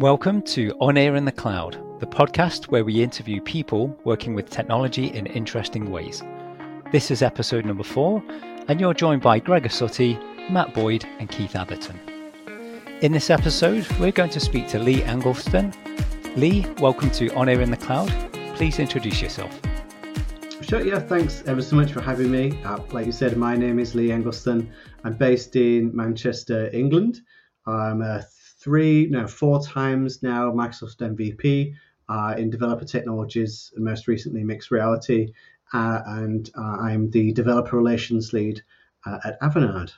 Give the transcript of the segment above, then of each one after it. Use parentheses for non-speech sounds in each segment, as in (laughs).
Welcome to On Air in the Cloud, the podcast where we interview people working with technology in interesting ways. This is episode number four, and you're joined by Gregor Suttie, Matt Boyd, and Keith Atherton. In this episode, we're going to speak to Lee Englestone. Lee, welcome to On Air in the Cloud. Please introduce yourself. Sure, yeah, thanks ever so much for having me. Uh, like you said, my name is Lee Englestone. I'm based in Manchester, England. I'm a three, no, four times now Microsoft MVP uh, in developer technologies, and most recently mixed reality. Uh, and uh, I'm the developer relations lead uh, at Avanade.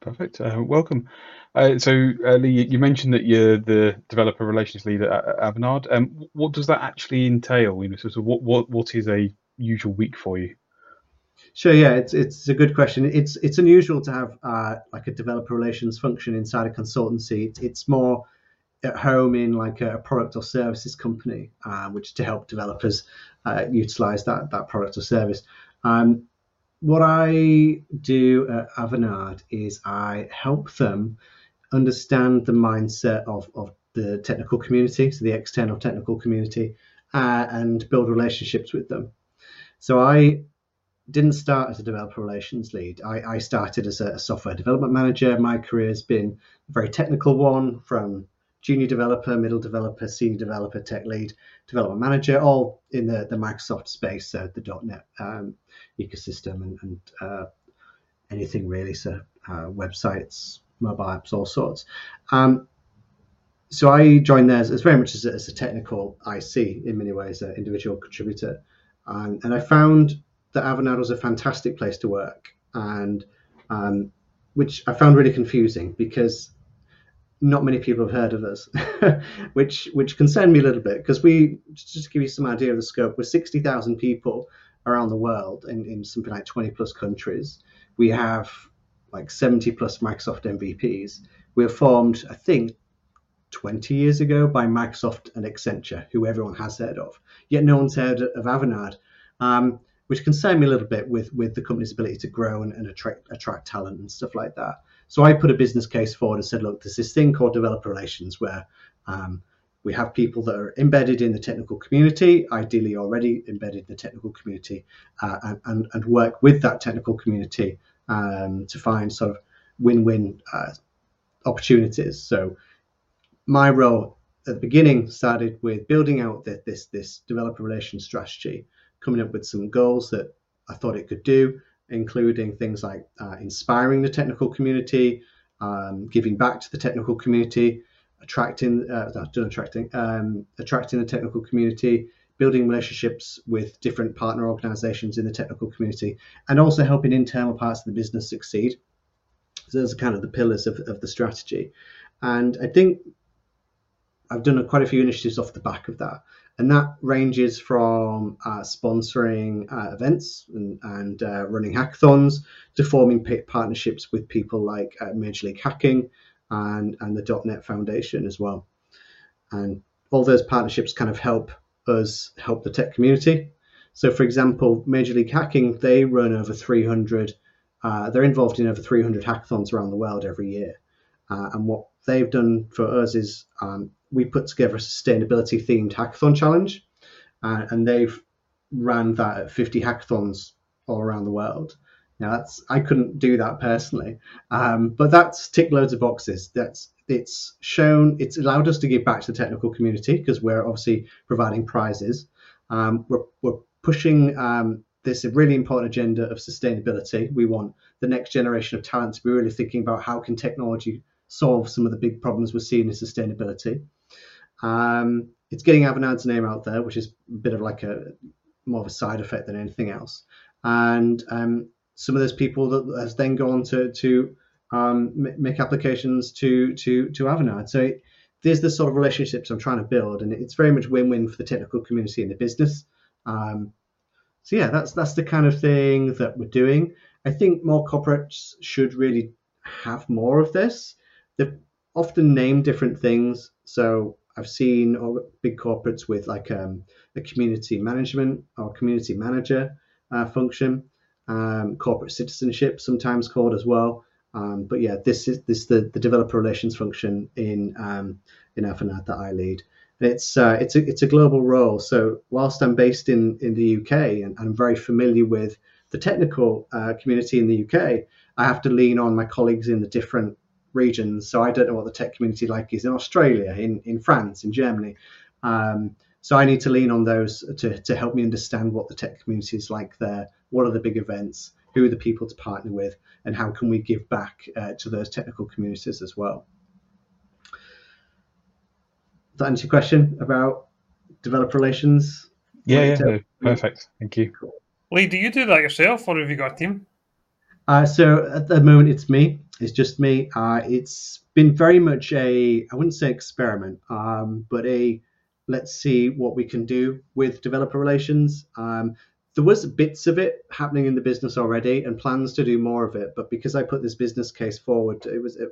Perfect. Uh, welcome. Uh, so, Lee, you mentioned that you're the developer relations lead at, Avanade. Um, what does that actually entail? You know, what, what, what is a usual week for you? Sure. Yeah, it's it's a good question. It's it's unusual to have uh, like a developer relations function inside a consultancy. It's, it's more at home in like a product or services company, uh, which to help developers uh, utilize that that product or service. Um, what I do at Avanade is I help them understand the mindset of, of the technical community, so the external technical community, uh, and build relationships with them. So I didn't start as a developer relations lead. I, I started as a, a, software development manager. My career has been a very technical one from junior developer, middle developer, senior developer, tech lead, development manager, all in the, the Microsoft space, so the .NET um, ecosystem and, and uh, anything really, so uh, websites, mobile apps, all sorts. Um, so I joined there as, as very much as a, as a, technical IC in many ways, an individual contributor. Um, and I found that Avanade was a fantastic place to work, and um, which I found really confusing because not many people have heard of us, (laughs) which which concerned me a little bit because we just to give you some idea of the scope, we're sixty thousand people around the world in, in something like twenty plus countries. We have like seventy plus Microsoft MVPs. We were formed, I think, 20 years ago by Microsoft and Accenture, who everyone has heard of. Yet no one's heard of Avanade. Um, which concerned me a little bit with with the company's ability to grow and, and attract attract talent and stuff like that. So I put a business case forward and said, look, there's this thing called developer relations where um, we have people that are embedded in the technical community, ideally already embedded in the technical community, uh, and, and, and work with that technical community um, to find sort of win-win uh, opportunities. So my role at the beginning started with building out the, this this developer relations strategy coming up with some goals that I thought it could do, including things like uh, inspiring the technical community, um, giving back to the technical community, attracting, uh, attracting, um, attracting the technical community, building relationships with different partner organizations in the technical community, and also helping internal parts of the business succeed. So those are kind of the pillars of, of the strategy. And I think I've done a, quite a few initiatives off the back of that and that ranges from uh, sponsoring uh, events and, and uh, running hackathons to forming partnerships with people like uh, Major League Hacking and, and the .NET Foundation as well. And all those partnerships kind of help us help the tech community. So, for example, Major League Hacking, they run over 300, uh, they're involved in over 300 hackathons around the world every year. Uh, and what they've done for us is um, we put together a sustainability themed hackathon challenge, uh, and they've ran that at 50 hackathons all around the world. Now that's I couldn't do that personally, um, but that's ticked loads of boxes. That's it's shown it's allowed us to give back to the technical community because we're obviously providing prizes. Um, we're, we're pushing um, this really important agenda of sustainability. We want the next generation of talent to be really thinking about how can technology solve some of the big problems we're seeing in sustainability. Um, it's getting Avanade's name out there, which is a bit of like a more of a side effect than anything else. And um, some of those people that has then gone to to um, make applications to to to Avanade. So it, there's the sort of relationships I'm trying to build, and it's very much win-win for the technical community and the business. Um, so yeah, that's that's the kind of thing that we're doing. I think more corporates should really have more of this. They've often named different things. So I've seen big corporates with like um, a community management or community manager uh, function, um, corporate citizenship, sometimes called as well. Um, but yeah, this is this the, the developer relations function in um, in Avanade that I lead. It's uh, it's a it's a global role. So whilst I'm based in in the UK and I'm very familiar with the technical uh, community in the UK, I have to lean on my colleagues in the different regions. So I don't know what the tech community like is in Australia, in in France, in Germany. Um, so I need to lean on those to, to help me understand what the tech community is like there. What are the big events? Who are the people to partner with? And how can we give back uh, to those technical communities as well? Does that answer your question about developer relations? Yeah, yeah, no, perfect. Thank you. Lee, do you do that yourself or have you got a team? Uh, so at the moment, it's me. It's just me. Uh, it's been very much a, I wouldn't say experiment, um, but a let's see what we can do with developer relations. Um, there was bits of it happening in the business already and plans to do more of it, but because I put this business case forward, it was it,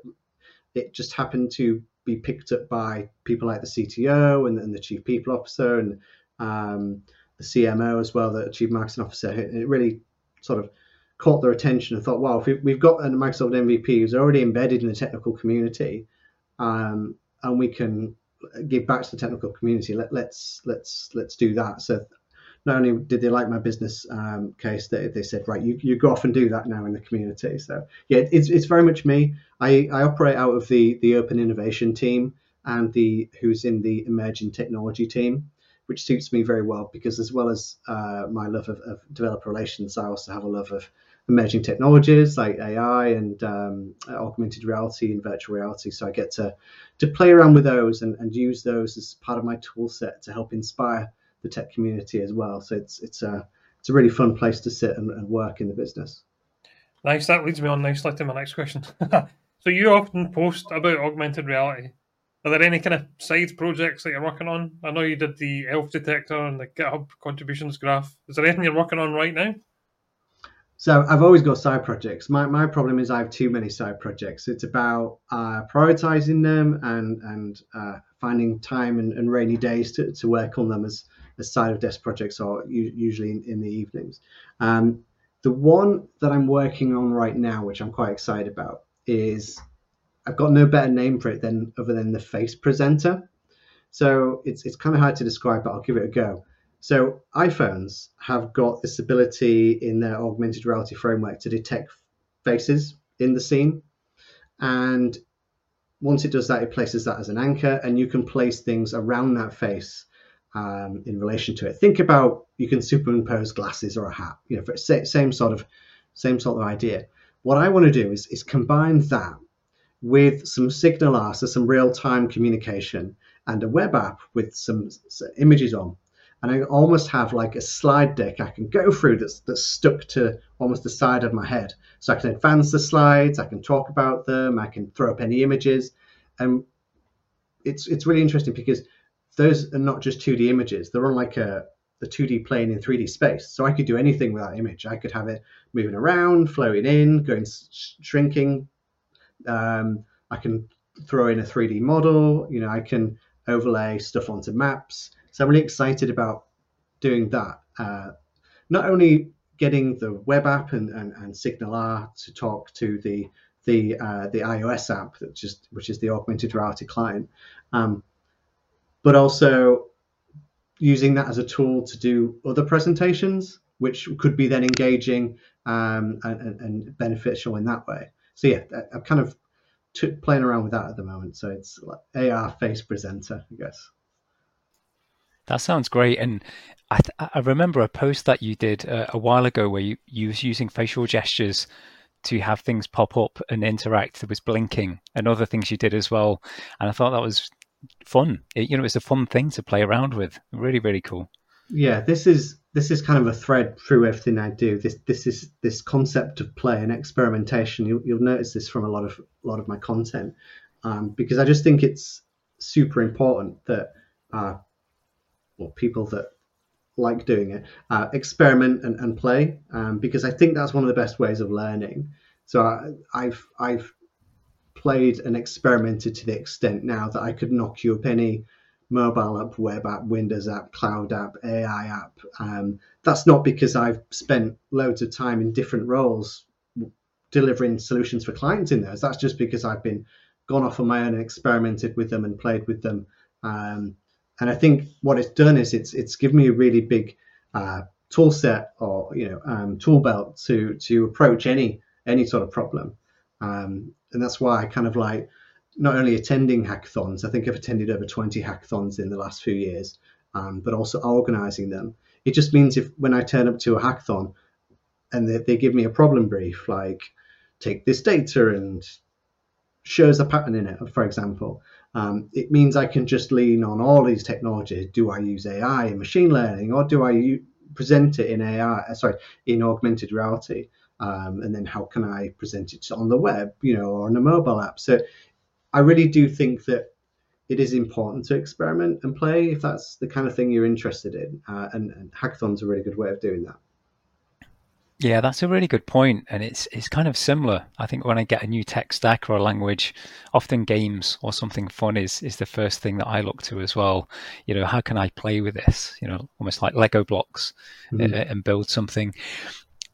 it just happened to be picked up by people like the CTO and, and the chief people officer and um, the CMO as well, the chief marketing officer. It really sort of caught their attention and thought, wow, if we've got a Microsoft MVP who's already embedded in the technical community, um, and we can give back to the technical community. Let, let's let's let's do that. So not only did they like my business um, case, they, they said, right, you, you go off and do that now in the community. So yeah, it's, it's very much me. I, I operate out of the the open innovation team and the who's in the emerging technology team, which suits me very well because as well as uh, my love of, of developer relations, I also have a love of emerging technologies like AI and um, augmented reality and virtual reality. So I get to to play around with those and, and use those as part of my tool set to help inspire the tech community as well. So it's it's a it's a really fun place to sit and, and work in the business. Nice. That leads me on nicely to my next question. (laughs) so you often post about augmented reality. Are there any kind of side projects that you're working on? I know you did the elf detector and the GitHub contributions graph. Is there anything you're working on right now? So I've always got side projects. My, my problem is I have too many side projects. It's about uh, prioritizing them and and uh, finding time and, and, rainy days to, to work on them as, as side of desk projects or usually in, in the evenings. Um, the one that I'm working on right now, which I'm quite excited about, is I've got no better name for it than other than the face presenter. So it's it's kind of hard to describe, but I'll give it a go. So iPhones have got this ability in their augmented reality framework to detect faces in the scene. And once it does that, it places that as an anchor, and you can place things around that face um, in relation to it. Think about you can superimpose glasses or a hat, you know, for same sort of same sort of idea. What I want to do is is combine that with some signal so some real time communication, and a web app with some images on and I almost have like a slide deck I can go through that's that's stuck to almost the side of my head. So I can advance the slides, I can talk about them, I can throw up any images, and it's it's really interesting because those are not just 2D images; they're on like a the 2D plane in 3D space. So I could do anything with that image. I could have it moving around, flowing in, going shrinking. Um, I can throw in a 3D model. You know, I can overlay stuff onto maps. So I'm really excited about doing that. Uh, not only getting the web app and, and, and SignalR to talk to the the uh, the iOS app, which is which is the augmented reality client, um, but also using that as a tool to do other presentations, which could be then engaging um, and, and, beneficial in that way. So yeah, I'm kind of playing around with that at the moment. So it's like AR face presenter, I guess. That sounds great. And I, th- I remember a post that you did uh, a while ago where you, you was using facial gestures to have things pop up and interact. There was blinking and other things you did as well. And I thought that was fun. It, you know, it's a fun thing to play around with. Really, really cool. Yeah, this is this is kind of a thread through everything I do. This this is this concept of play and experimentation. You'll, you'll notice this from a lot of a lot of my content um, because I just think it's super important that uh, or people that like doing it, uh, experiment and, and play, um, because I think that's one of the best ways of learning. So I, have I've played and experimented to the extent now that I could knock you up any mobile app, web app, Windows app, cloud app, AI app. Um, that's not because I've spent loads of time in different roles delivering solutions for clients in those. That's just because I've been gone off on my own and experimented with them and played with them. Um, and I think what it's done is it's it's given me a really big uh, tool set or you know um, tool belt to to approach any any sort of problem. Um, and that's why I kind of like not only attending hackathons. I think I've attended over 20 hackathons in the last few years, um, but also organizing them. It just means if when I turn up to a hackathon and they, they give me a problem brief, like take this data and shows a pattern in it, for example, um, it means I can just lean on all these technologies. Do I use AI and machine learning, or do I u- present it in AI? Uh, sorry, in augmented reality, um, and then how can I present it on the web, you know, or on a mobile app? So I really do think that it is important to experiment and play if that's the kind of thing you're interested in. Uh, and, and hackathon's are a really good way of doing that. Yeah, that's a really good point, and it's it's kind of similar. I think when I get a new tech stack or a language, often games or something fun is is the first thing that I look to as well. You know, how can I play with this? You know, almost like Lego blocks mm-hmm. uh, and build something.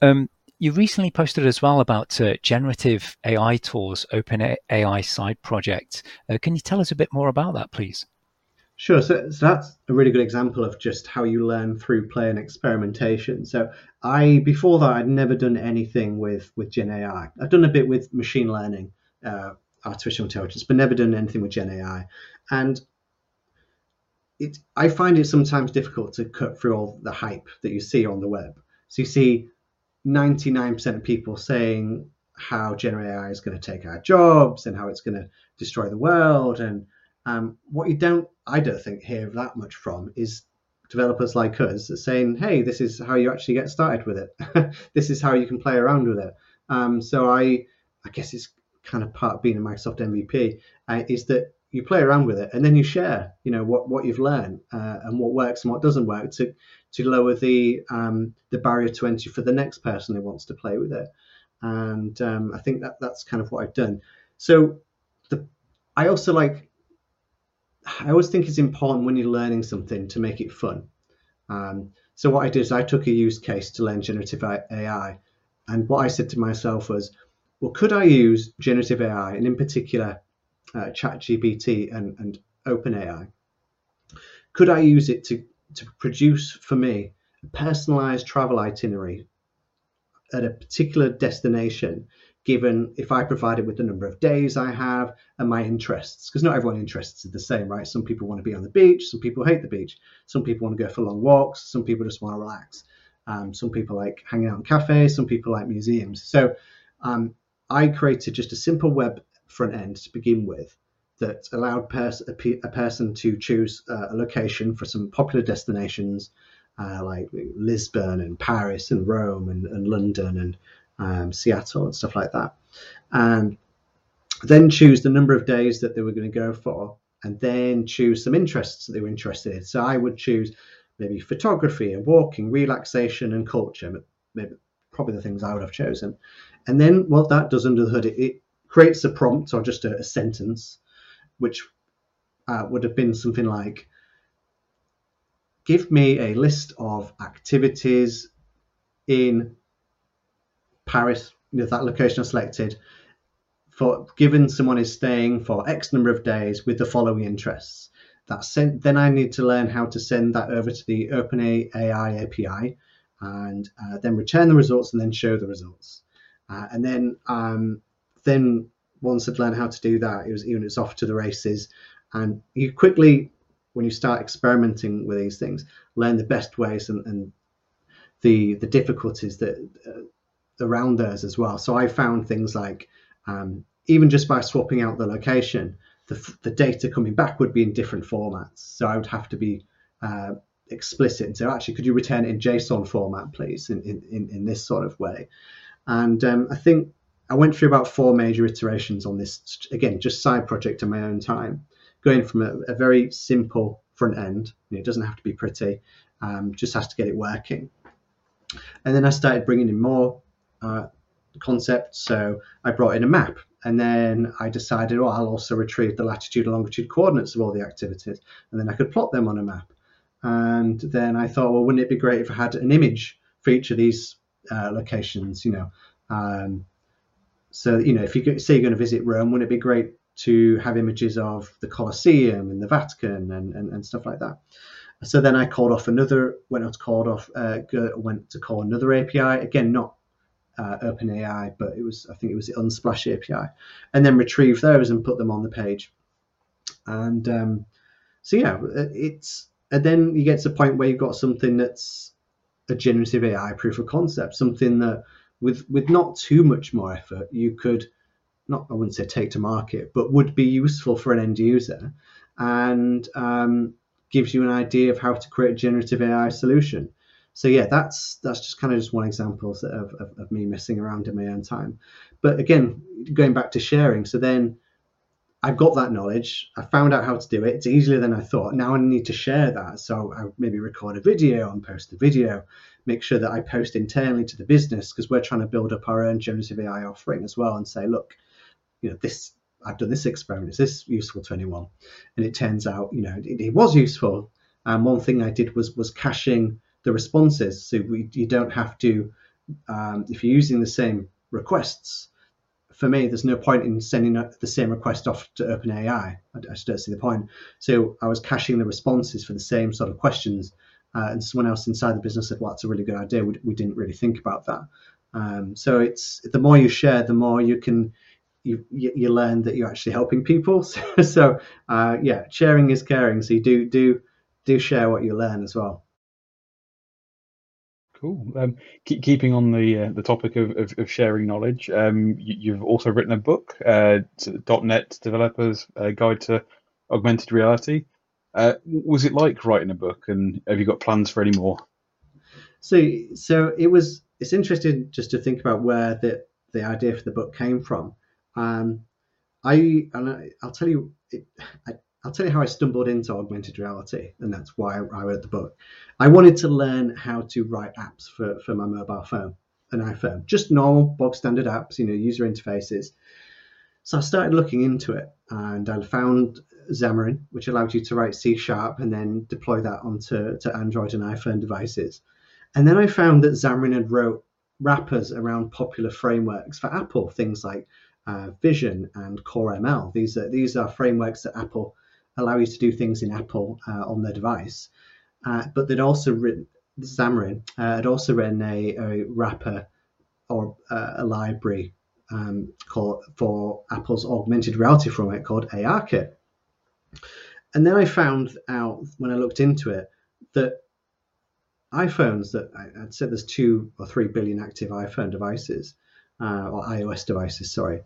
Um, you recently posted as well about uh, generative AI tools, Open AI side project. Uh, can you tell us a bit more about that, please? Sure. So, so, that's a really good example of just how you learn through play and experimentation. So I before that I'd never done anything with with Gen AI. I've done a bit with machine learning, uh, artificial intelligence, but never done anything with Gen AI. And it I find it sometimes difficult to cut through all the hype that you see on the web. So you see 99% of people saying how generative AI is going to take our jobs and how it's going to destroy the world. And um, what you don't, I don't think, hear that much from is developers like us saying, hey, this is how you actually get started with it. (laughs) this is how you can play around with it. Um, so I, I guess it's kind of part of being a Microsoft MVP uh, is that you play around with it and then you share, you know, what, what you've learned uh, and what works and what doesn't work to to lower the um, the barrier to entry for the next person who wants to play with it. And um, I think that that's kind of what I've done. So the I also like I always think it's important when you're learning something to make it fun. Um, so what I did is I took a use case to learn generative AI, and what I said to myself was, well, could I use generative AI and in particular uh, ChatGPT and, and OpenAI? Could I use it to to produce for me a personalized travel itinerary at a particular destination given if I provide it with the number of days I have and my interests, because not everyone interests are the same, right? Some people want to be on the beach, some people hate the beach, some people want to go for long walks, some people just want to relax, um, some people like hanging out in cafes, some people like museums. So um, I created just a simple web front end to begin with that allowed pers- a, pe- a, person to choose uh, a location for some popular destinations uh, like Lisbon and Paris and Rome and, and London and um, Seattle and stuff like that. And then choose the number of days that they were going to go for and then choose some interests that they were interested in. So I would choose maybe photography and walking, relaxation and culture, maybe probably the things I would have chosen. And then what that does under the hood, it, it creates a prompt or just a, a sentence which uh, would have been something like give me a list of activities in Paris, you know, that location I selected, for given someone is staying for X number of days with the following interests. That sent, then I need to learn how to send that over to the OpenAI API and uh, then return the results and then show the results. Uh, and then um, then once I'd learned how to do that, it was even it's off to the races. And you quickly, when you start experimenting with these things, learn the best ways and, and the the difficulties that uh, around those as well. So I found things like um, even just by swapping out the location, the, the data coming back would be in different formats. So I would have to be uh, explicit and say, actually, could you return it in JSON format, please, in, in, in this sort of way? And um, I think I went through about four major iterations on this, again, just side project in my own time, going from a, a very simple front end, you know, it doesn't have to be pretty, um, just has to get it working. And then I started bringing in more uh, concepts. So I brought in a map, and then I decided, oh, I'll also retrieve the latitude and longitude coordinates of all the activities, and then I could plot them on a map. And then I thought, well, wouldn't it be great if I had an image for each of these uh, locations? You know, um, so you know, if you say you're going to visit Rome, wouldn't it be great to have images of the Colosseum and the Vatican and, and, and stuff like that? So then I called off another, went out to called off, uh, went to call another API again, not uh, OpenAI, but it was I think it was the Unsplash API, and then retrieve those and put them on the page. And um, so yeah, it's and then you get to the point where you've got something that's a generative AI proof of concept, something that with with not too much more effort you could not I wouldn't say take to market, but would be useful for an end user, and um, gives you an idea of how to create a generative AI solution so yeah, that's that's just kind of just one example of, of, of, me messing around in my own time. But again, going back to sharing, so then I've got that knowledge. I found out how to do it. It's easier than I thought. Now I need to share that. So I maybe record a video and post the video. Make sure that I post internally to the business because we're trying to build up our own generative AI offering as well and say, look, you know, this I've done this experiment. Is this useful to anyone? And it turns out, you know, it, it was useful. And one thing I did was was caching the responses. So we, you don't have to, um, if you're using the same requests, for me, there's no point in sending the same request off to OpenAI. I, I just don't see the point. So I was caching the responses for the same sort of questions. Uh, and someone else inside the business said, well, that's a really good idea. We, we didn't really think about that. Um, so it's the more you share, the more you can you, you learn that you're actually helping people. So, (laughs) so uh, yeah, sharing is caring. So you do do do share what you learn as well. Cool. Um, keep, keeping on the uh, the topic of, of, of sharing knowledge, um, you, have also written a book, uh, .NET Developers uh, Guide to Augmented Reality. Uh, was it like writing a book, and have you got plans for any more? So, so it was. It's interesting just to think about where the the idea for the book came from. Um, I and I, will tell you, it, I, I'll tell you how I stumbled into augmented reality, and that's why I wrote the book. I wanted to learn how to write apps for, for my mobile phone, an iPhone, just normal, bog standard apps, you know, user interfaces. So I started looking into it, and I found Xamarin, which allowed you to write C sharp and then deploy that onto to Android and iPhone devices. And then I found that Xamarin had wrote wrappers around popular frameworks for Apple, things like uh, Vision and Core ML. These are these are frameworks that Apple allow you to do things in Apple uh, on their device. Uh, but they'd also written, Xamarin uh, had also written a, a wrapper or uh, a library um, called, for Apple's augmented reality framework called ARKit. And then I found out when I looked into it that iPhones that I, would said there's two or three billion active iPhone devices uh, or iOS devices, sorry,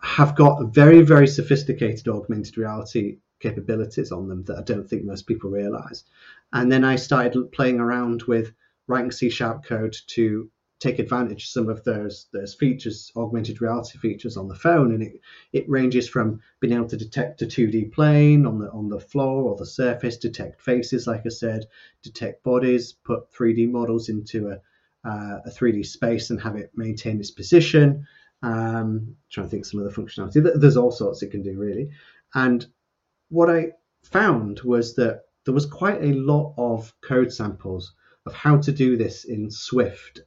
have got very, very sophisticated augmented reality capabilities on them that I don't think most people realize. And then I started playing around with writing C sharp code to take advantage of some of those those features, augmented reality features on the phone, and it it ranges from being able to detect a 2D plane on the on the floor or the surface, detect faces, like I said, detect bodies, put 3D models into a uh, a 3D space and have it maintain its position. Um, trying to think some of the functionality. There's all sorts it can do really, and what I found was that there was quite a lot of code samples of how to do this in Swift,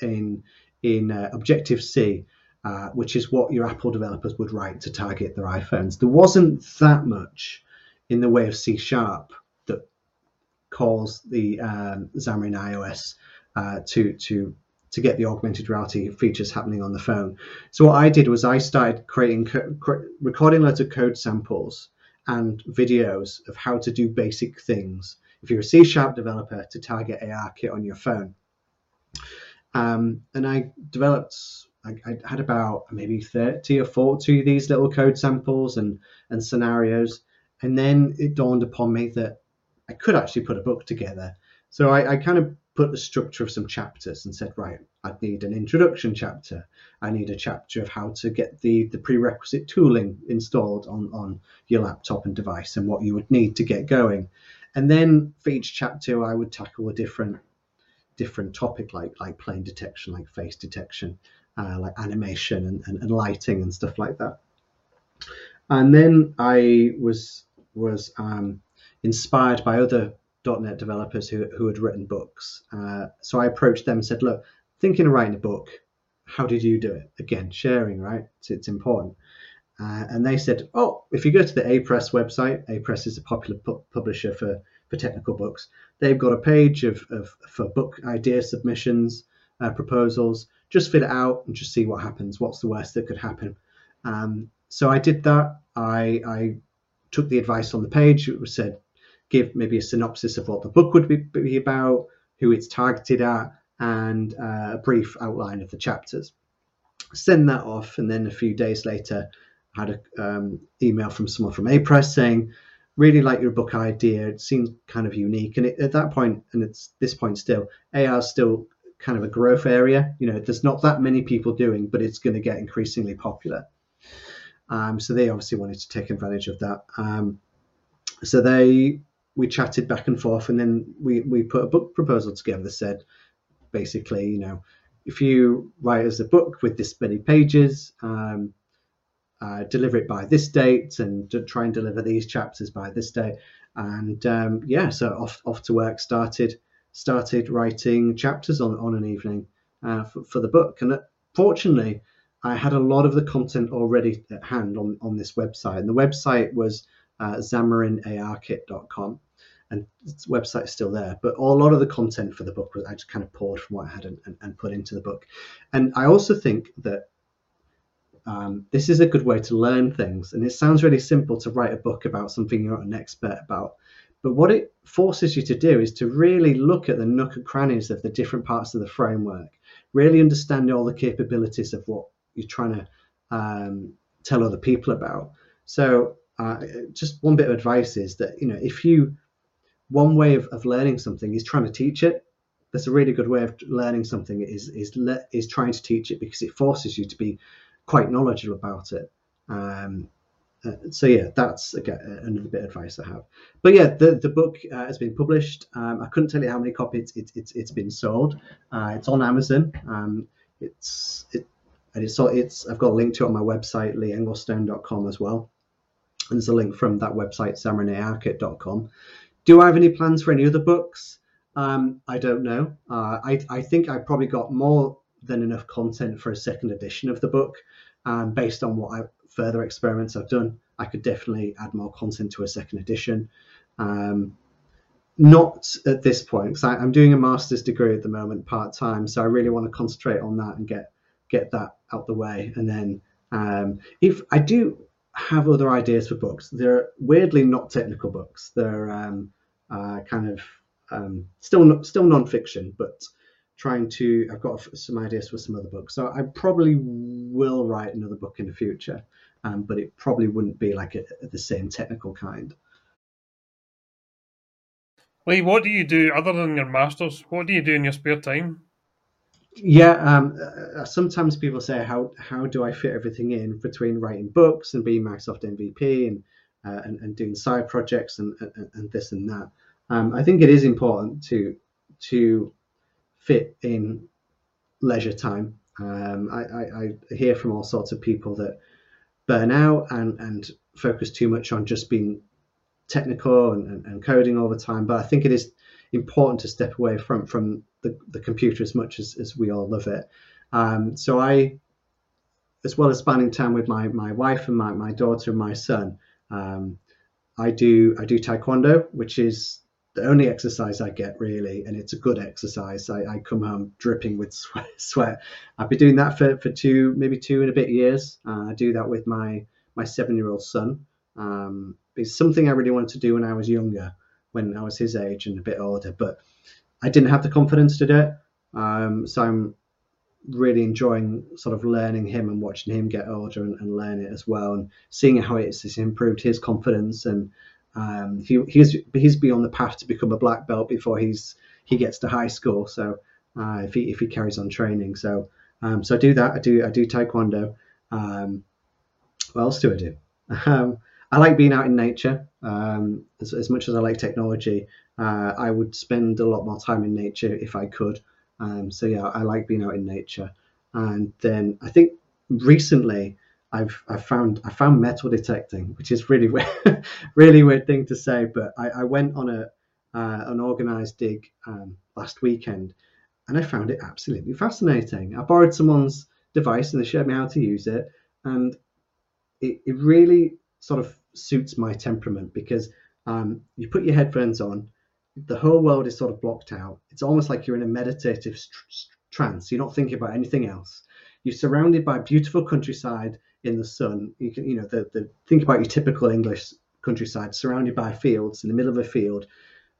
in in uh, Objective C, uh, which is what your Apple developers would write to target their iPhones. There wasn't that much in the way of C Sharp that calls the um, Xamarin iOS uh, to to to get the augmented reality features happening on the phone. So what I did was I started creating co- recording loads of code samples and videos of how to do basic things if you're a C sharp developer to target ARKit on your phone. Um, and I developed, I, I, had about maybe 30 or 40 of these little code samples and, and scenarios. And then it dawned upon me that I could actually put a book together. So I, I kind of put the structure of some chapters and said, right, I'd need an introduction chapter. I need a chapter of how to get the, the prerequisite tooling installed on, on your laptop and device and what you would need to get going. And then for each chapter, I would tackle a different different topic like like plane detection, like face detection, uh, like animation and, and, and lighting and stuff like that. And then I was was um, inspired by other .NET developers who, who had written books. Uh, so I approached them and said, look, thinking of writing a book. how did you do it? Again, sharing, right? It's, it's important. Uh, and they said, oh, if you go to the Apress website, Apress is a popular pu- publisher for, for technical books. They've got a page of, of for book idea submissions, uh, proposals. Just fill it out and just see what happens. What's the worst that could happen? Um, so I did that. I, I took the advice on the page. It was said, give maybe a synopsis of what the book would be, be about, who it's targeted at, and uh, a brief outline of the chapters. Send that off, and then a few days later, I had an um, email from someone from Apress saying, "Really like your book idea. It seems kind of unique." And it, at that point, and it's this point still, AR is still kind of a growth area. You know, there's not that many people doing, but it's going to get increasingly popular. Um, so they obviously wanted to take advantage of that. Um, so they we chatted back and forth, and then we we put a book proposal together that said basically, you know, if you write us a book with this many pages, um, uh, deliver it by this date, and try and deliver these chapters by this date. And um, yeah, so off off to work. Started started writing chapters on on an evening uh, for, for the book, and uh, fortunately, I had a lot of the content already at hand on on this website, and the website was uh, xamarinarkit.com and the website's still there. But a lot of the content for the book was I just kind of poured from what I had and, and, and put into the book. And I also think that um, this is a good way to learn things. And it sounds really simple to write a book about something you're not an expert about. But what it forces you to do is to really look at the nook and crannies of the different parts of the framework, really understand all the capabilities of what you're trying to um, tell other people about. So, uh, just one bit of advice is that you know if you one way of, of learning something is trying to teach it. That's a really good way of learning something is is le- is trying to teach it because it forces you to be quite knowledgeable about it. Um, uh, so yeah, that's again another bit of advice I have. But yeah, the the book uh, has been published. Um, I couldn't tell you how many copies it, it, it's been sold. Uh, it's on Amazon. Um, it's it and it's it's I've got a link to it on my website leeenglestone.com as well. And there's a link from that website xamarinarkit.com. Do I have any plans for any other books? Um, I don't know. Uh, I, I think I probably got more than enough content for a second edition of the book. Um, based on what I, further experiments I've done, I could definitely add more content to a second edition. Um, not at this point because I'm doing a master's degree at the moment part time, so I really want to concentrate on that and get get that out the way. And then um, if I do have other ideas for books, they're weirdly not technical books. They're um, uh, kind of um, still still non-fiction, but trying to. I've got some ideas for some other books, so I probably will write another book in the future, um, but it probably wouldn't be like a, the same technical kind. Lee, what do you do other than your masters? What do you do in your spare time? Yeah, um, uh, sometimes people say, "How how do I fit everything in between writing books and being Microsoft MVP and uh, and, and, doing side projects and, and, and this and that. Um, I think it is important to to fit in leisure time. Um, I, I, I, hear from all sorts of people that burn out and, and focus too much on just being technical and, and, coding all the time. But I think it is important to step away from from the, the computer as much as, as we all love it. Um, so I, as well as spending time with my, my wife and my, my daughter and my son, um, I do I do taekwondo, which is the only exercise I get really, and it's a good exercise. I, I come home dripping with (laughs) sweat. I've been doing that for, for two maybe two and a bit years. Uh, I do that with my my seven year old son. Um, it's something I really wanted to do when I was younger, when I was his age and a bit older, but I didn't have the confidence to do it. Um, so I'm really enjoying sort of learning him and watching him get older and, and learn it as well and seeing how it's, improved his confidence and um, he, he's he's be on the path to become a black belt before he's he gets to high school. So uh, if he if he carries on training. So um, so I do that. I do I do taekwondo. Um, what else do I do? Um, I like being out in nature. Um, as, as much as I like technology uh, I would spend a lot more time in nature if I could um, so yeah, I like being out in nature. And then I think recently I've I found I found metal detecting, which is really (laughs) weird, really weird thing to say. But I, I went on a uh, an organized dig um, last weekend, and I found it absolutely fascinating. I borrowed someone's device and they showed me how to use it. And it, it really sort of suits my temperament because um, you put your headphones on, the whole world is sort of blocked out. It's almost like you're in a meditative trance. You're not thinking about anything else. You're surrounded by beautiful countryside in the sun. You can, you know, the, the think about your typical English countryside, surrounded by fields in the middle of a field,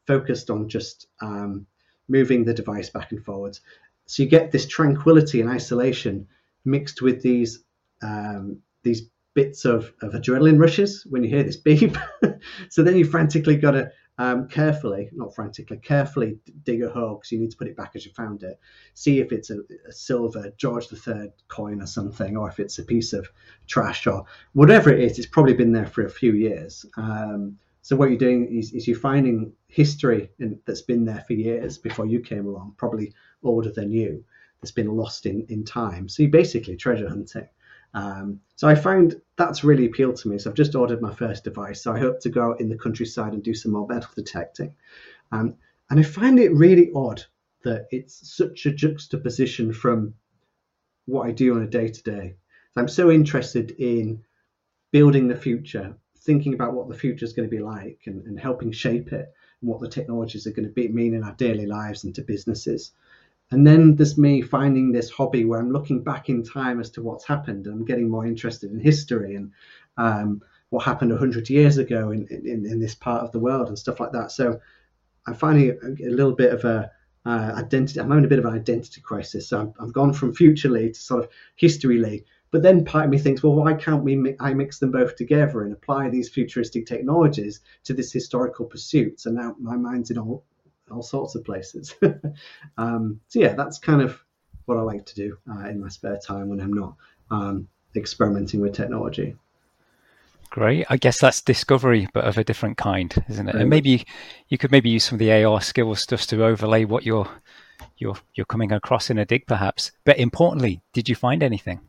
focused on just um, moving the device back and forwards. So you get this tranquility and isolation mixed with these um, these bits of, of adrenaline rushes when you hear this beep. (laughs) so then you frantically got to um, carefully, not frantically, carefully dig a hole because you need to put it back as you found it. See if it's a, a, silver George III coin or something, or if it's a piece of trash or whatever it is. It's probably been there for a few years. Um, so what you're doing is, is you're finding history in, that's been there for years before you came along, probably older than you, that's been lost in, in time. So you're basically treasure hunting. Um, so I found that's really appealed to me. So I've just ordered my first device. So I hope to go out in the countryside and do some more metal detecting. Um, and I find it really odd that it's such a juxtaposition from what I do on a day to day. I'm so interested in building the future, thinking about what the future is going to be like and, and helping shape it and what the technologies are going to be, mean in our daily lives and to businesses. And then there's me finding this hobby where I'm looking back in time as to what's happened and I'm getting more interested in history and um, what happened 100 years ago in, in, in, this part of the world and stuff like that. So I'm finding a, little bit of a uh, identity. I'm having a bit of an identity crisis. So i have gone from future Lee to sort of history Lee. But then part of me thinks, well, why can't we? Mi- I mix them both together and apply these futuristic technologies to this historical pursuit? So now my mind's in all all sorts of places. (laughs) um, so yeah, that's kind of what I like to do uh, in my spare time when I'm not um, experimenting with technology. Great. I guess that's discovery, but of a different kind, isn't it? And maybe you could maybe use some of the AR skills just to overlay what you're you're you're coming across in a dig, perhaps. But importantly, did you find anything?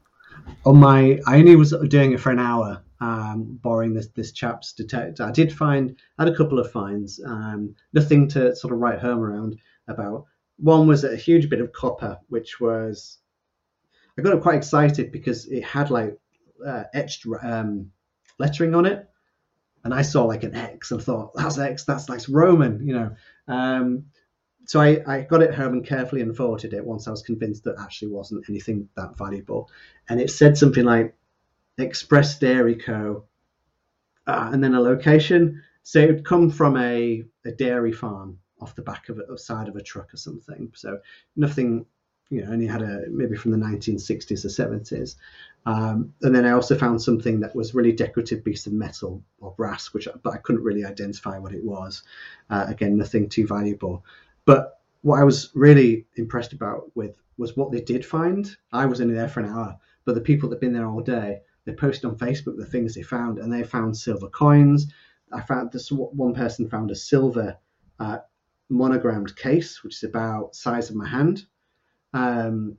On my, I only was doing it for an hour, um, borrowing this this chap's detector. I did find, had a couple of finds, um, nothing to sort of write home around about. One was a huge bit of copper, which was, I got quite excited because it had like uh, etched um, lettering on it, and I saw like an X and thought that's X, that's like Roman, you know. Um, so I, I got it home and carefully unfolded it once I was convinced that actually wasn't anything that valuable, and it said something like Express Dairy Co. Uh, and then a location. So it would come from a, a dairy farm off the back of a side of a truck or something. So nothing, you know, only had a maybe from the 1960s or 70s. Um, and then I also found something that was really decorative piece of metal or brass, which but I couldn't really identify what it was. Uh, again, nothing too valuable. But what I was really impressed about with was what they did find. I was only there for an hour, but the people that'd been there all day they posted on Facebook the things they found, and they found silver coins. I found this one person found a silver uh, monogrammed case, which is about size of my hand, um,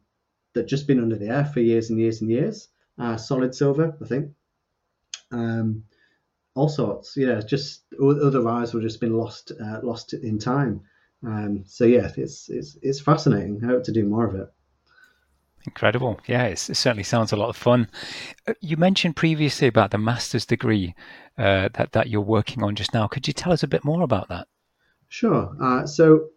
that just been under the earth for years and years and years. Uh, solid silver, I think. Um, all sorts, yeah. Just other eyes would just been lost, uh, lost in time. Um, so yeah, it's it's it's fascinating. I hope to do more of it. Incredible. Yeah, it certainly sounds a lot of fun. Uh, you mentioned previously about the master's degree uh, that, that you're working on just now. Could you tell us a bit more about that? Sure. Uh, so,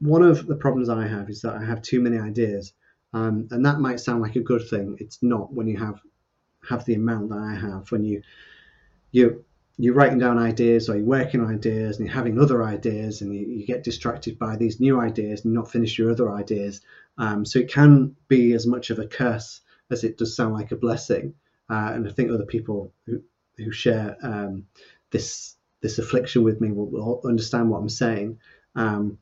one of the problems I have is that I have too many ideas. Um, and that might sound like a good thing. It's not when you have have the amount that I have. When you you you're writing down ideas or you're working on ideas and you're having other ideas and you, you get distracted by these new ideas and not finish your other ideas. Um, so it can be as much of a curse as it does sound like a blessing. Uh, and I think other people who, who share um, this this affliction with me will, will understand what I'm saying. Um,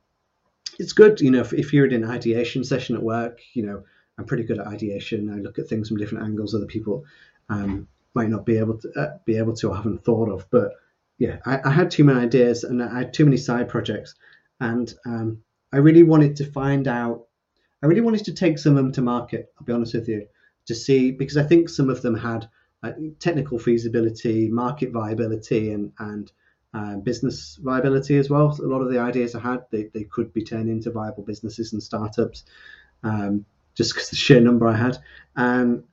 it's good, you know, if, if, you're in an ideation session at work, you know, I'm pretty good at ideation. I look at things from different angles. Other people um, might not be able to uh, be able to or haven't thought of. But yeah, I, I, had too many ideas and I had too many side projects, and um, I really wanted to find out. I really wanted to take some of them to market. I'll be honest with you, to see because I think some of them had uh, technical feasibility, market viability, and and uh, business viability as well. So a lot of the ideas I had, they, they could be turned into viable businesses and startups. Um, just because the sheer number I had. Um,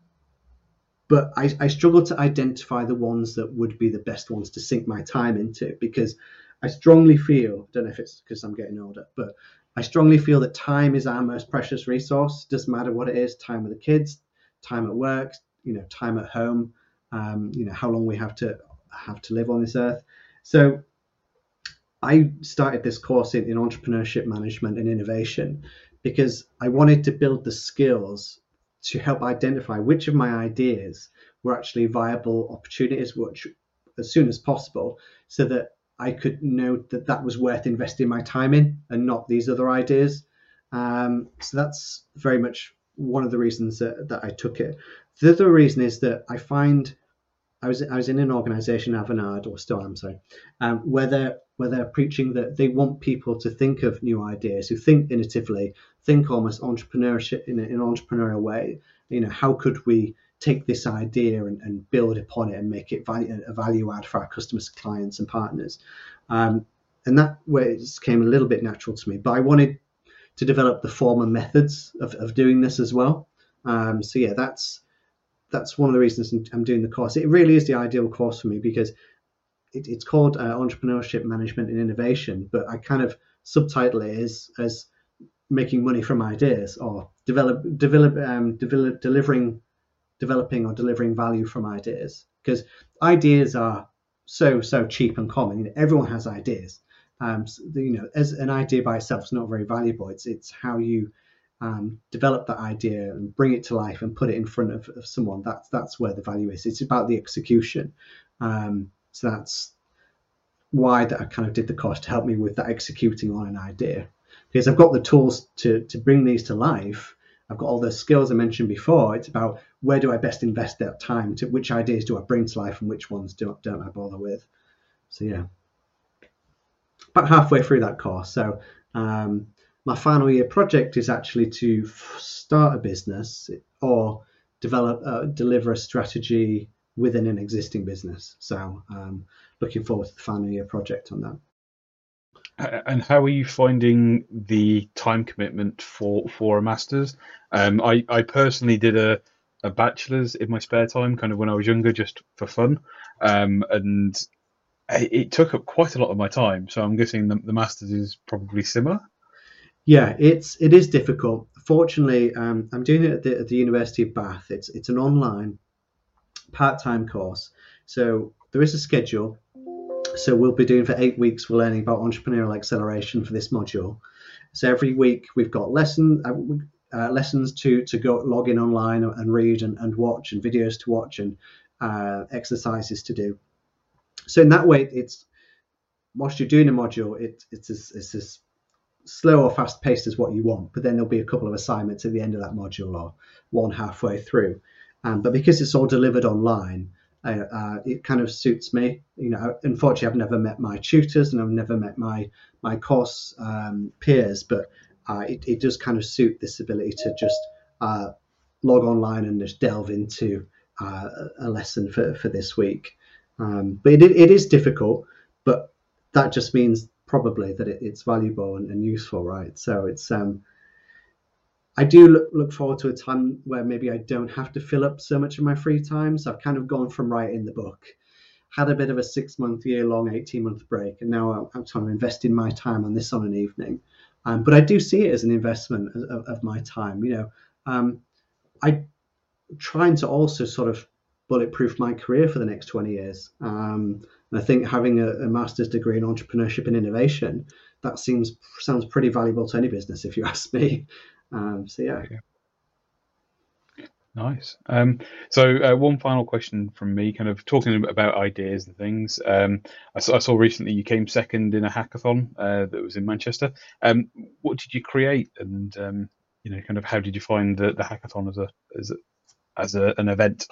but I, I struggled to identify the ones that would be the best ones to sink my time into because I strongly feel, I don't know if it's because I'm getting older, but I strongly feel that time is our most precious resource. Doesn't matter what it is, time with the kids, time at work, you know, time at home, um, you know, how long we have to have to live on this earth. So I started this course in, in entrepreneurship management and innovation because I wanted to build the skills to help identify which of my ideas were actually viable opportunities which as soon as possible so that I could know that that was worth investing my time in and not these other ideas. Um, so that's very much one of the reasons that, that I took it. The other reason is that I find I was I was in an organisation, Avanade, or still am, sorry, um, where they're where they're preaching that they want people to think of new ideas, who think innovatively, think almost entrepreneurship in, an entrepreneurial way. You know, how could we take this idea and, and build upon it and make it value, a value add for our customers, clients, and partners? Um, and that way it came a little bit natural to me. But I wanted to develop the form and methods of, of doing this as well. Um, so yeah, that's that's one of the reasons I'm doing the course. It really is the ideal course for me because it, it's called uh, Entrepreneurship Management and Innovation, but I kind of subtitle it as, as making money from ideas or develop, develop, um, develop, delivering, developing or delivering value from ideas. Because ideas are so so cheap and common. You know, everyone has ideas. Um, so, you know, as an idea by itself is not very valuable. It's it's how you um, develop that idea and bring it to life and put it in front of, of someone. That's that's where the value is. It's about the execution. Um, so that's why that I kind of did the course to help me with that executing on an idea. Because I've got the tools to to bring these to life. I've got all the skills I mentioned before. It's about where do I best invest that time? To which ideas do I bring to life and which ones don't don't I bother with? So yeah, about halfway through that course. So um, my final year project is actually to f- start a business or develop uh, deliver a strategy within an existing business. So um, looking forward to the final year project on that. And how are you finding the time commitment for for a master's? Um, I I personally did a a bachelor's in my spare time, kind of when I was younger, just for fun, um, and it took up quite a lot of my time. So I'm guessing the, the master's is probably similar. Yeah, it's it is difficult. Fortunately, um, I'm doing it at the, at the University of Bath. It's it's an online part-time course, so there is a schedule. So we'll be doing for eight weeks. We're learning about entrepreneurial acceleration for this module. So every week we've got lesson uh, uh, lessons to to go log in online and read and, and watch and videos to watch and uh, exercises to do. So in that way, it's whilst you're doing a module, it, it's as, it's as slow or fast paced as what you want, but then there'll be a couple of assignments at the end of that module or one halfway through. Um, but because it's all delivered online, uh, it kind of suits me. You know, unfortunately, I've never met my tutors and I've never met my my course um, peers, but uh, it, it does kind of suit this ability to just uh, log online and just delve into uh, a lesson for, for this week. Um, but it, it is difficult, but that just means probably that it, it's valuable and, and, useful, right? So it's um, I do look, look forward to a time where maybe I don't have to fill up so much of my free time. So I've kind of gone from writing the book, had a bit of a six month, year long, 18 month break, and now I'm, I'm trying to invest in my time on this on an evening. Um, but I do see it as an investment of, of my time. You know, um, I trying to also sort of bulletproof my career for the next 20 years. Um, and I think having a, a, master's degree in entrepreneurship and innovation, that seems sounds pretty valuable to any business, if you ask me. Um, so yeah. Nice. Um, so uh, one final question from me, kind of talking about ideas and things. Um, I, saw, I, saw, recently you came second in a hackathon uh, that was in Manchester. Um, what did you create, and um, you know, kind of how did you find the, the hackathon as a as a, as a, an event?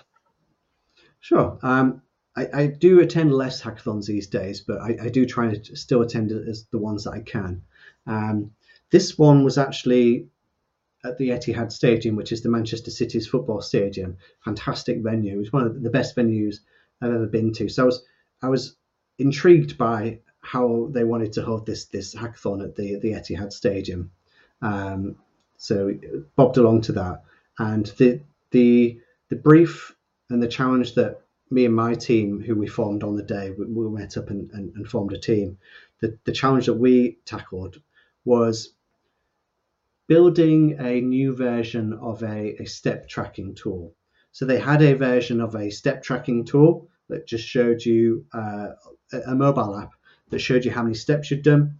Sure. Um, I, I, do attend less hackathons these days, but I, I, do try to still attend as the ones that I can. Um, this one was actually at the Etihad Stadium, which is the Manchester City's football stadium. Fantastic venue. It was one of the best venues I've ever been to. So I was I was intrigued by how they wanted to hold this this hackathon at the the Etihad Stadium. Um, so bobbed along to that, and the the the brief and the challenge that me and my team, who we formed on the day, we, we met up and, and, and formed a team. The the challenge that we tackled was building a new version of a, a step tracking tool. So they had a version of a step tracking tool that just showed you uh, a mobile app that showed you how many steps you'd done.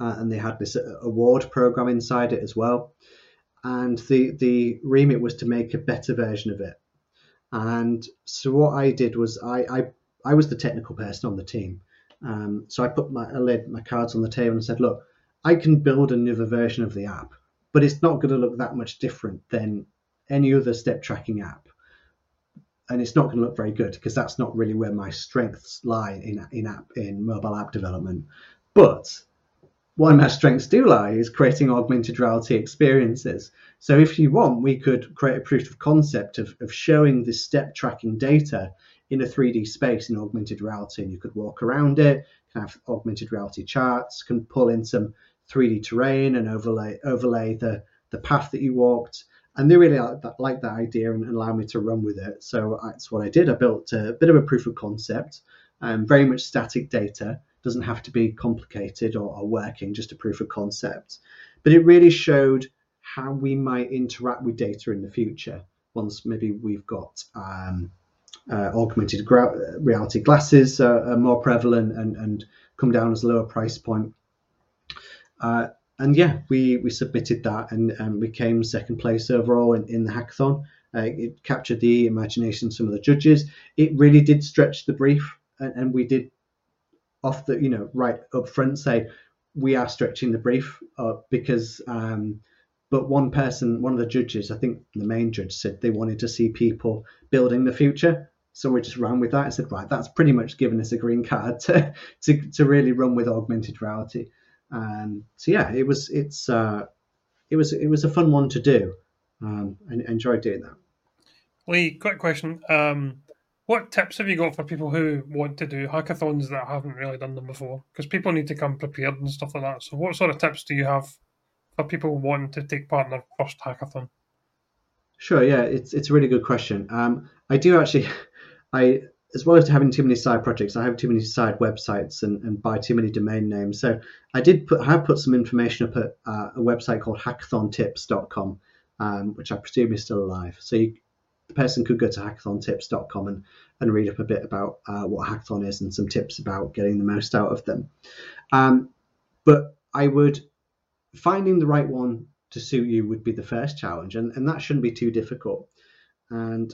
Uh, and they had this uh, award program inside it as well. And the, the remit was to make a better version of it. And so what I did was I, I, I was the technical person on the team. Um, so I put my, I laid my cards on the table and said, look, I can build another version of the app, but it's not going to look that much different than any other step tracking app. And it's not going to look very good because that's not really where my strengths lie in, in app in mobile app development. But one of my strengths do lie is creating augmented reality experiences. So if you want, we could create a proof of concept of, of showing the step tracking data in a 3D space in augmented reality, and you could walk around it, have augmented reality charts, can pull in some 3D terrain and overlay overlay the the path that you walked. And they really like that, like that idea and allow me to run with it. So that's what I did. I built a bit of a proof of concept, um, very much static data. Doesn't have to be complicated or, or working, just a proof of concept. But it really showed how we might interact with data in the future once maybe we've got um, uh, augmented reality glasses uh, are more prevalent and, and come down as a lower price point. Uh, and yeah, we, we submitted that and, and we came second place overall in, in the hackathon. Uh, it captured the imagination of some of the judges. It really did stretch the brief, and, and, we did off the you know right up front say we are stretching the brief uh, because. Um, but one person, one of the judges, I think the main judge said they wanted to see people building the future. So we just ran with that and said, right, that's pretty much given us a green card (laughs) to, to, to really run with augmented reality. Um, so yeah, it was it's uh, it was it was a fun one to do. Um, I enjoyed doing that. Lee, quick question: um, What tips have you got for people who want to do hackathons that haven't really done them before? Because people need to come prepared and stuff like that. So, what sort of tips do you have for people wanting to take part in their first hackathon? Sure. Yeah, it's it's a really good question. Um, I do actually, (laughs) I as well as having too many side projects, I have too many side websites and, and buy too many domain names. So I did put, I have put some information up at uh, a website called hackathontips.com, um, which I presume is still alive. So you, the person could go to hackathontips.com and, and read up a bit about uh, what hackathon is and some tips about getting the most out of them. Um, but I would finding the right one to suit you would be the first challenge, and, and that shouldn't be too difficult. And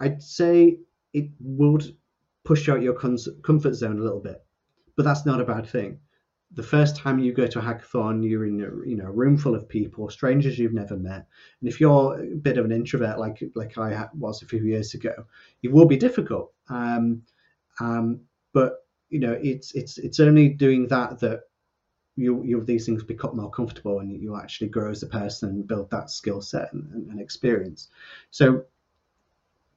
I'd say it would push out your comfort zone a little bit, but that's not a bad thing. The first time you go to a hackathon, you're in a you know a room full of people, strangers you've never met, and if you're a bit of an introvert like like I was a few years ago, it will be difficult. Um, um, but you know it's it's it's only doing that that you you these things become more comfortable and you actually grow as a person and build that skill set and, and, and experience. So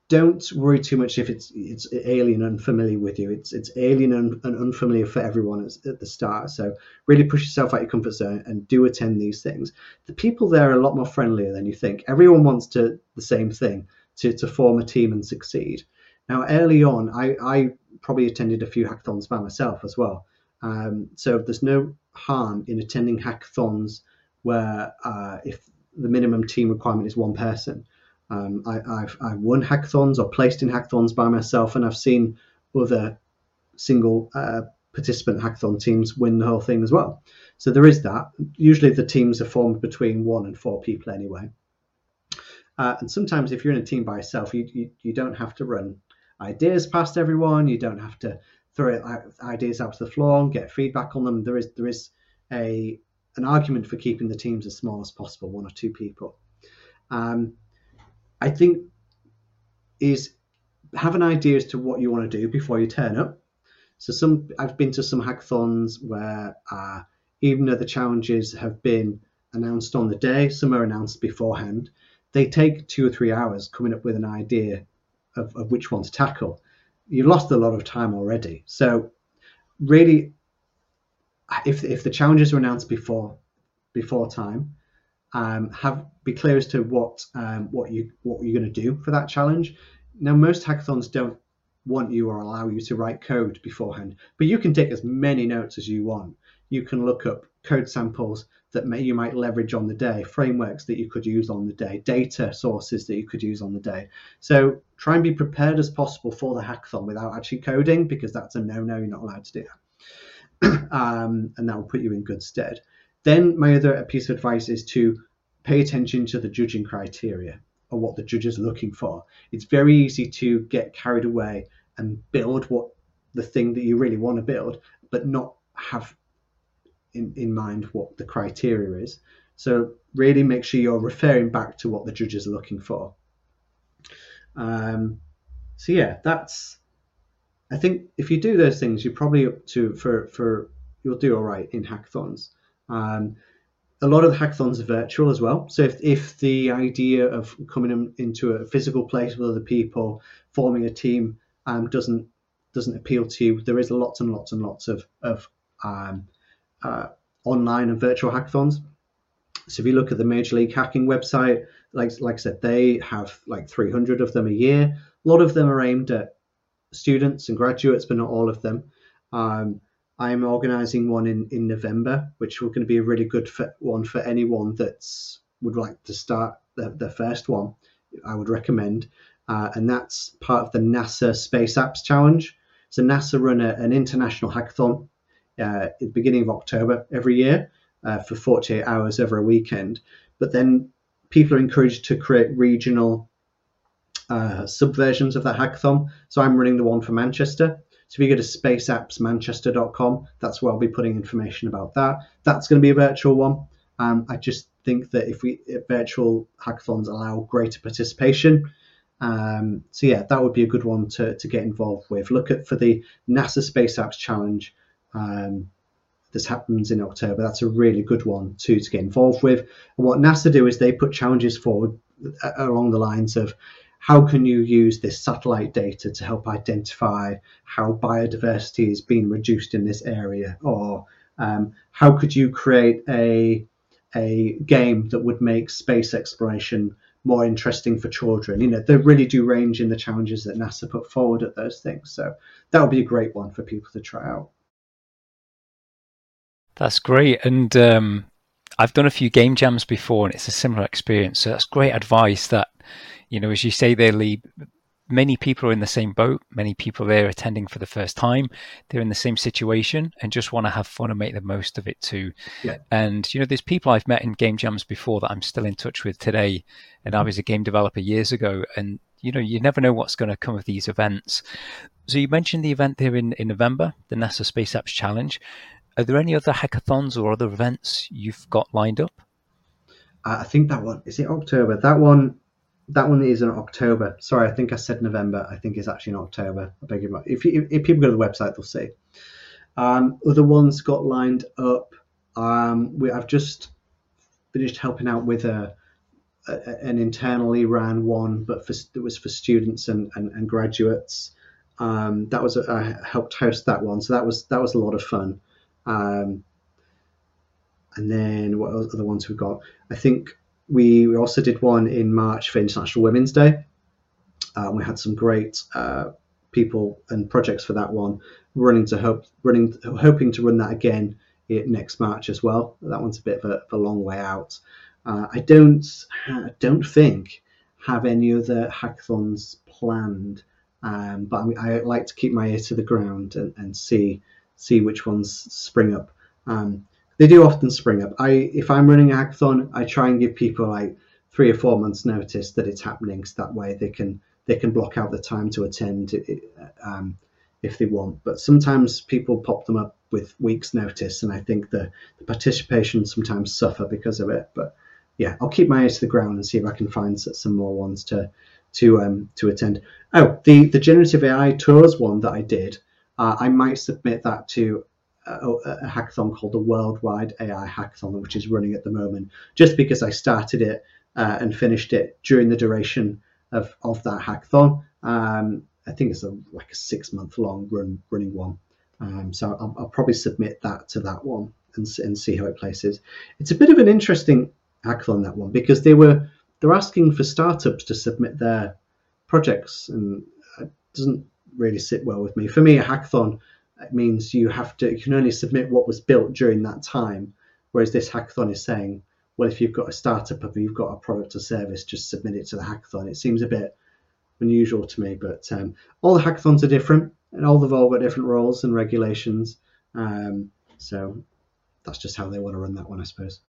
don't worry too much if it's it's alien and unfamiliar with you. It's it's alien and, unfamiliar for everyone at the start. So really push yourself out of your comfort zone and do attend these things. The people there are a lot more friendlier than you think. Everyone wants to the same thing to to form a team and succeed. Now early on, I I probably attended a few hackathons by myself as well. Um, so there's no harm in attending hackathons where uh, if the minimum team requirement is one person um, I, have I've won hackathons or placed in hackathons by myself, and I've seen other single uh, participant hackathon teams win the whole thing as well. So there is that. Usually the teams are formed between one and four people anyway. Uh, and sometimes if you're in a team by yourself, you, you, you don't have to run ideas past everyone. You don't have to throw ideas out to the floor and get feedback on them. There is there is a an argument for keeping the teams as small as possible, one or two people. Um, I think is have an idea as to what you want to do before you turn up. So some I've been to some hackathons where uh, even though the challenges have been announced on the day, some are announced beforehand. They take two or three hours coming up with an idea of, of which one to tackle. You've lost a lot of time already. So really, if if the challenges are announced before, before time. Um, have be clear as to what um, what you what you're going to do for that challenge. Now, most hackathons don't want you or allow you to write code beforehand, but you can take as many notes as you want. You can look up code samples that may, you might leverage on the day, frameworks that you could use on the day, data sources that you could use on the day. So try and be prepared as possible for the hackathon without actually coding, because that's a no-no. You're not allowed to do that, (clears throat) um, and that will put you in good stead. Then my other piece of advice is to pay attention to the judging criteria or what the judge is looking for. It's very easy to get carried away and build what the thing that you really want to build, but not have in, in mind what the criteria is. So really make sure you're referring back to what the judges are looking for. Um, so yeah, that's. I think if you do those things, you're probably up to for for you'll do all right in hackathons. Um, a lot of the hackathons are virtual as well. So if, if the idea of coming into a physical place with other people, forming a team, um, doesn't doesn't appeal to you, there is lots and lots and lots of of um, uh, online and virtual hackathons. So if you look at the Major League Hacking website, like like I said, they have like 300 of them a year. A lot of them are aimed at students and graduates, but not all of them. Um, I'm organising one in, in November, which will going to be a really good one for anyone that's would like to start the, the first one. I would recommend, uh, and that's part of the NASA Space Apps Challenge. So NASA run a, an international hackathon uh, at the beginning of October every year uh, for 48 hours over a weekend. But then people are encouraged to create regional uh, subversions of that hackathon. So I'm running the one for Manchester. So if you go to spaceappsmanchester.com, that's where I'll be putting information about that. That's going to be a virtual one. Um, I just think that if we if virtual hackathons allow greater participation, um, so yeah, that would be a good one to, to get involved with. Look at for the NASA Space Apps Challenge. Um, this happens in October. That's a really good one too to get involved with. And what NASA do is they put challenges forward uh, along the lines of how can you use this satellite data to help identify how biodiversity is being reduced in this area? Or um, how could you create a a game that would make space exploration more interesting for children? You know they really do range in the challenges that nasa put forward at those things. So that would be a great one for people to try out. That's great. And um, i've done a few game jams before and it's a similar experience so that's great advice that you know, as you say there, Lee, many people are in the same boat. Many people there attending for the first time. They're in the same situation and just want to have fun and make the most of it too. Yeah. And you know, there's people I've met in game jams before that I'm still in touch with today. And I was a game developer years ago, and you know, you never know what's going to come of these events. So you mentioned the event there in, in November, the NASA Space Apps Challenge. Are there any other hackathons or other events you've got lined up? I think that one is it October. That one that one is in October. Sorry, I think I said November. I think it's actually in October. I beg your pardon. If, if, if people go to the website, they'll see. Um, other ones got lined up. Um, we, I've just finished helping out with a, a, an internally ran one, but for, it was for students and, and, and graduates. Um, that was a, I helped host that one, so that was that was a lot of fun. Um, and then what other ones we've got? I think we also did one in March for International Women's Day. Uh, we had some great uh, people and projects for that one. Running to hope, running, hoping to run that again next March as well. That one's a bit of a, a long way out. Uh, I don't, I don't think have any other hackathons planned, um, but I, I, like to keep my ear to the ground and, and see see which ones spring up. Um, they do often spring up. I if I'm running a hackathon, I try and give people like three or four months notice that it's happening, so that way they can they can block out the time to attend um, if they want. But sometimes people pop them up with weeks notice, and I think the, the participation sometimes suffer because of it. But yeah, I'll keep my ear to the ground and see if I can find some more ones to to um, to attend. Oh, the the generative AI tours one that I did, uh, I might submit that to a, a, hackathon called the Worldwide AI Hackathon, which is running at the moment, just because I started it uh, and finished it during the duration of, of that hackathon. Um, I think it's a, like a six month long run running one. Um, so I'll, I'll, probably submit that to that one and, and see how it places. It's a bit of an interesting hackathon that one because they were they're asking for startups to submit their projects, and it doesn't really sit well with me. For me, a hackathon means you have to you can only submit what was built during that time, whereas this hackathon is saying, well, if you've got a startup or you've got a product or service, just submit it to the hackathon. It seems a bit unusual to me, but um, all the hackathons are different, and all they've all got different rules and regulations. Um, so that's just how they want to run that one, I suppose.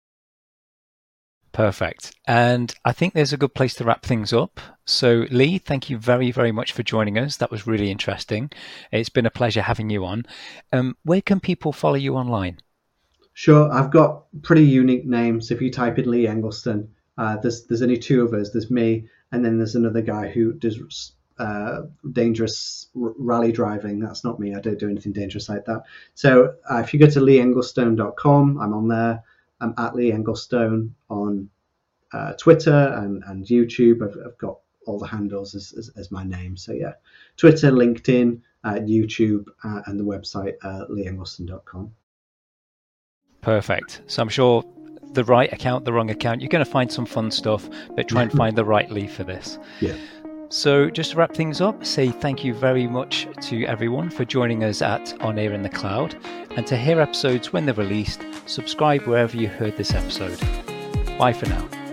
Perfect. And I think there's a good place to wrap things up. So, Lee, thank you very, very much for joining us. That was really interesting. It's been a pleasure having you on. Um, where can people follow you online? Sure. I've got pretty unique names. If you type in Lee Englestone, uh, there's there's only two of us. There's me, and then there's another guy who does uh, dangerous r- rally driving. That's not me. I don't do anything dangerous like that. So uh, if you go to leeenglestone.com, I'm on there. I'm at Lee Englestone on uh, Twitter and, and YouTube. I've, I've, got all the handles as, as, as, my name. So yeah, Twitter, LinkedIn, uh, YouTube, uh, and the website uh, leeenglestone.com. Perfect. So I'm sure the right account, the wrong account, you're going to find some fun stuff, but try and (laughs) find the right Lee for this. Yeah. So, just to wrap things up, say thank you very much to everyone for joining us at On Air in the Cloud. And to hear episodes when they're released, subscribe wherever you heard this episode. Bye for now.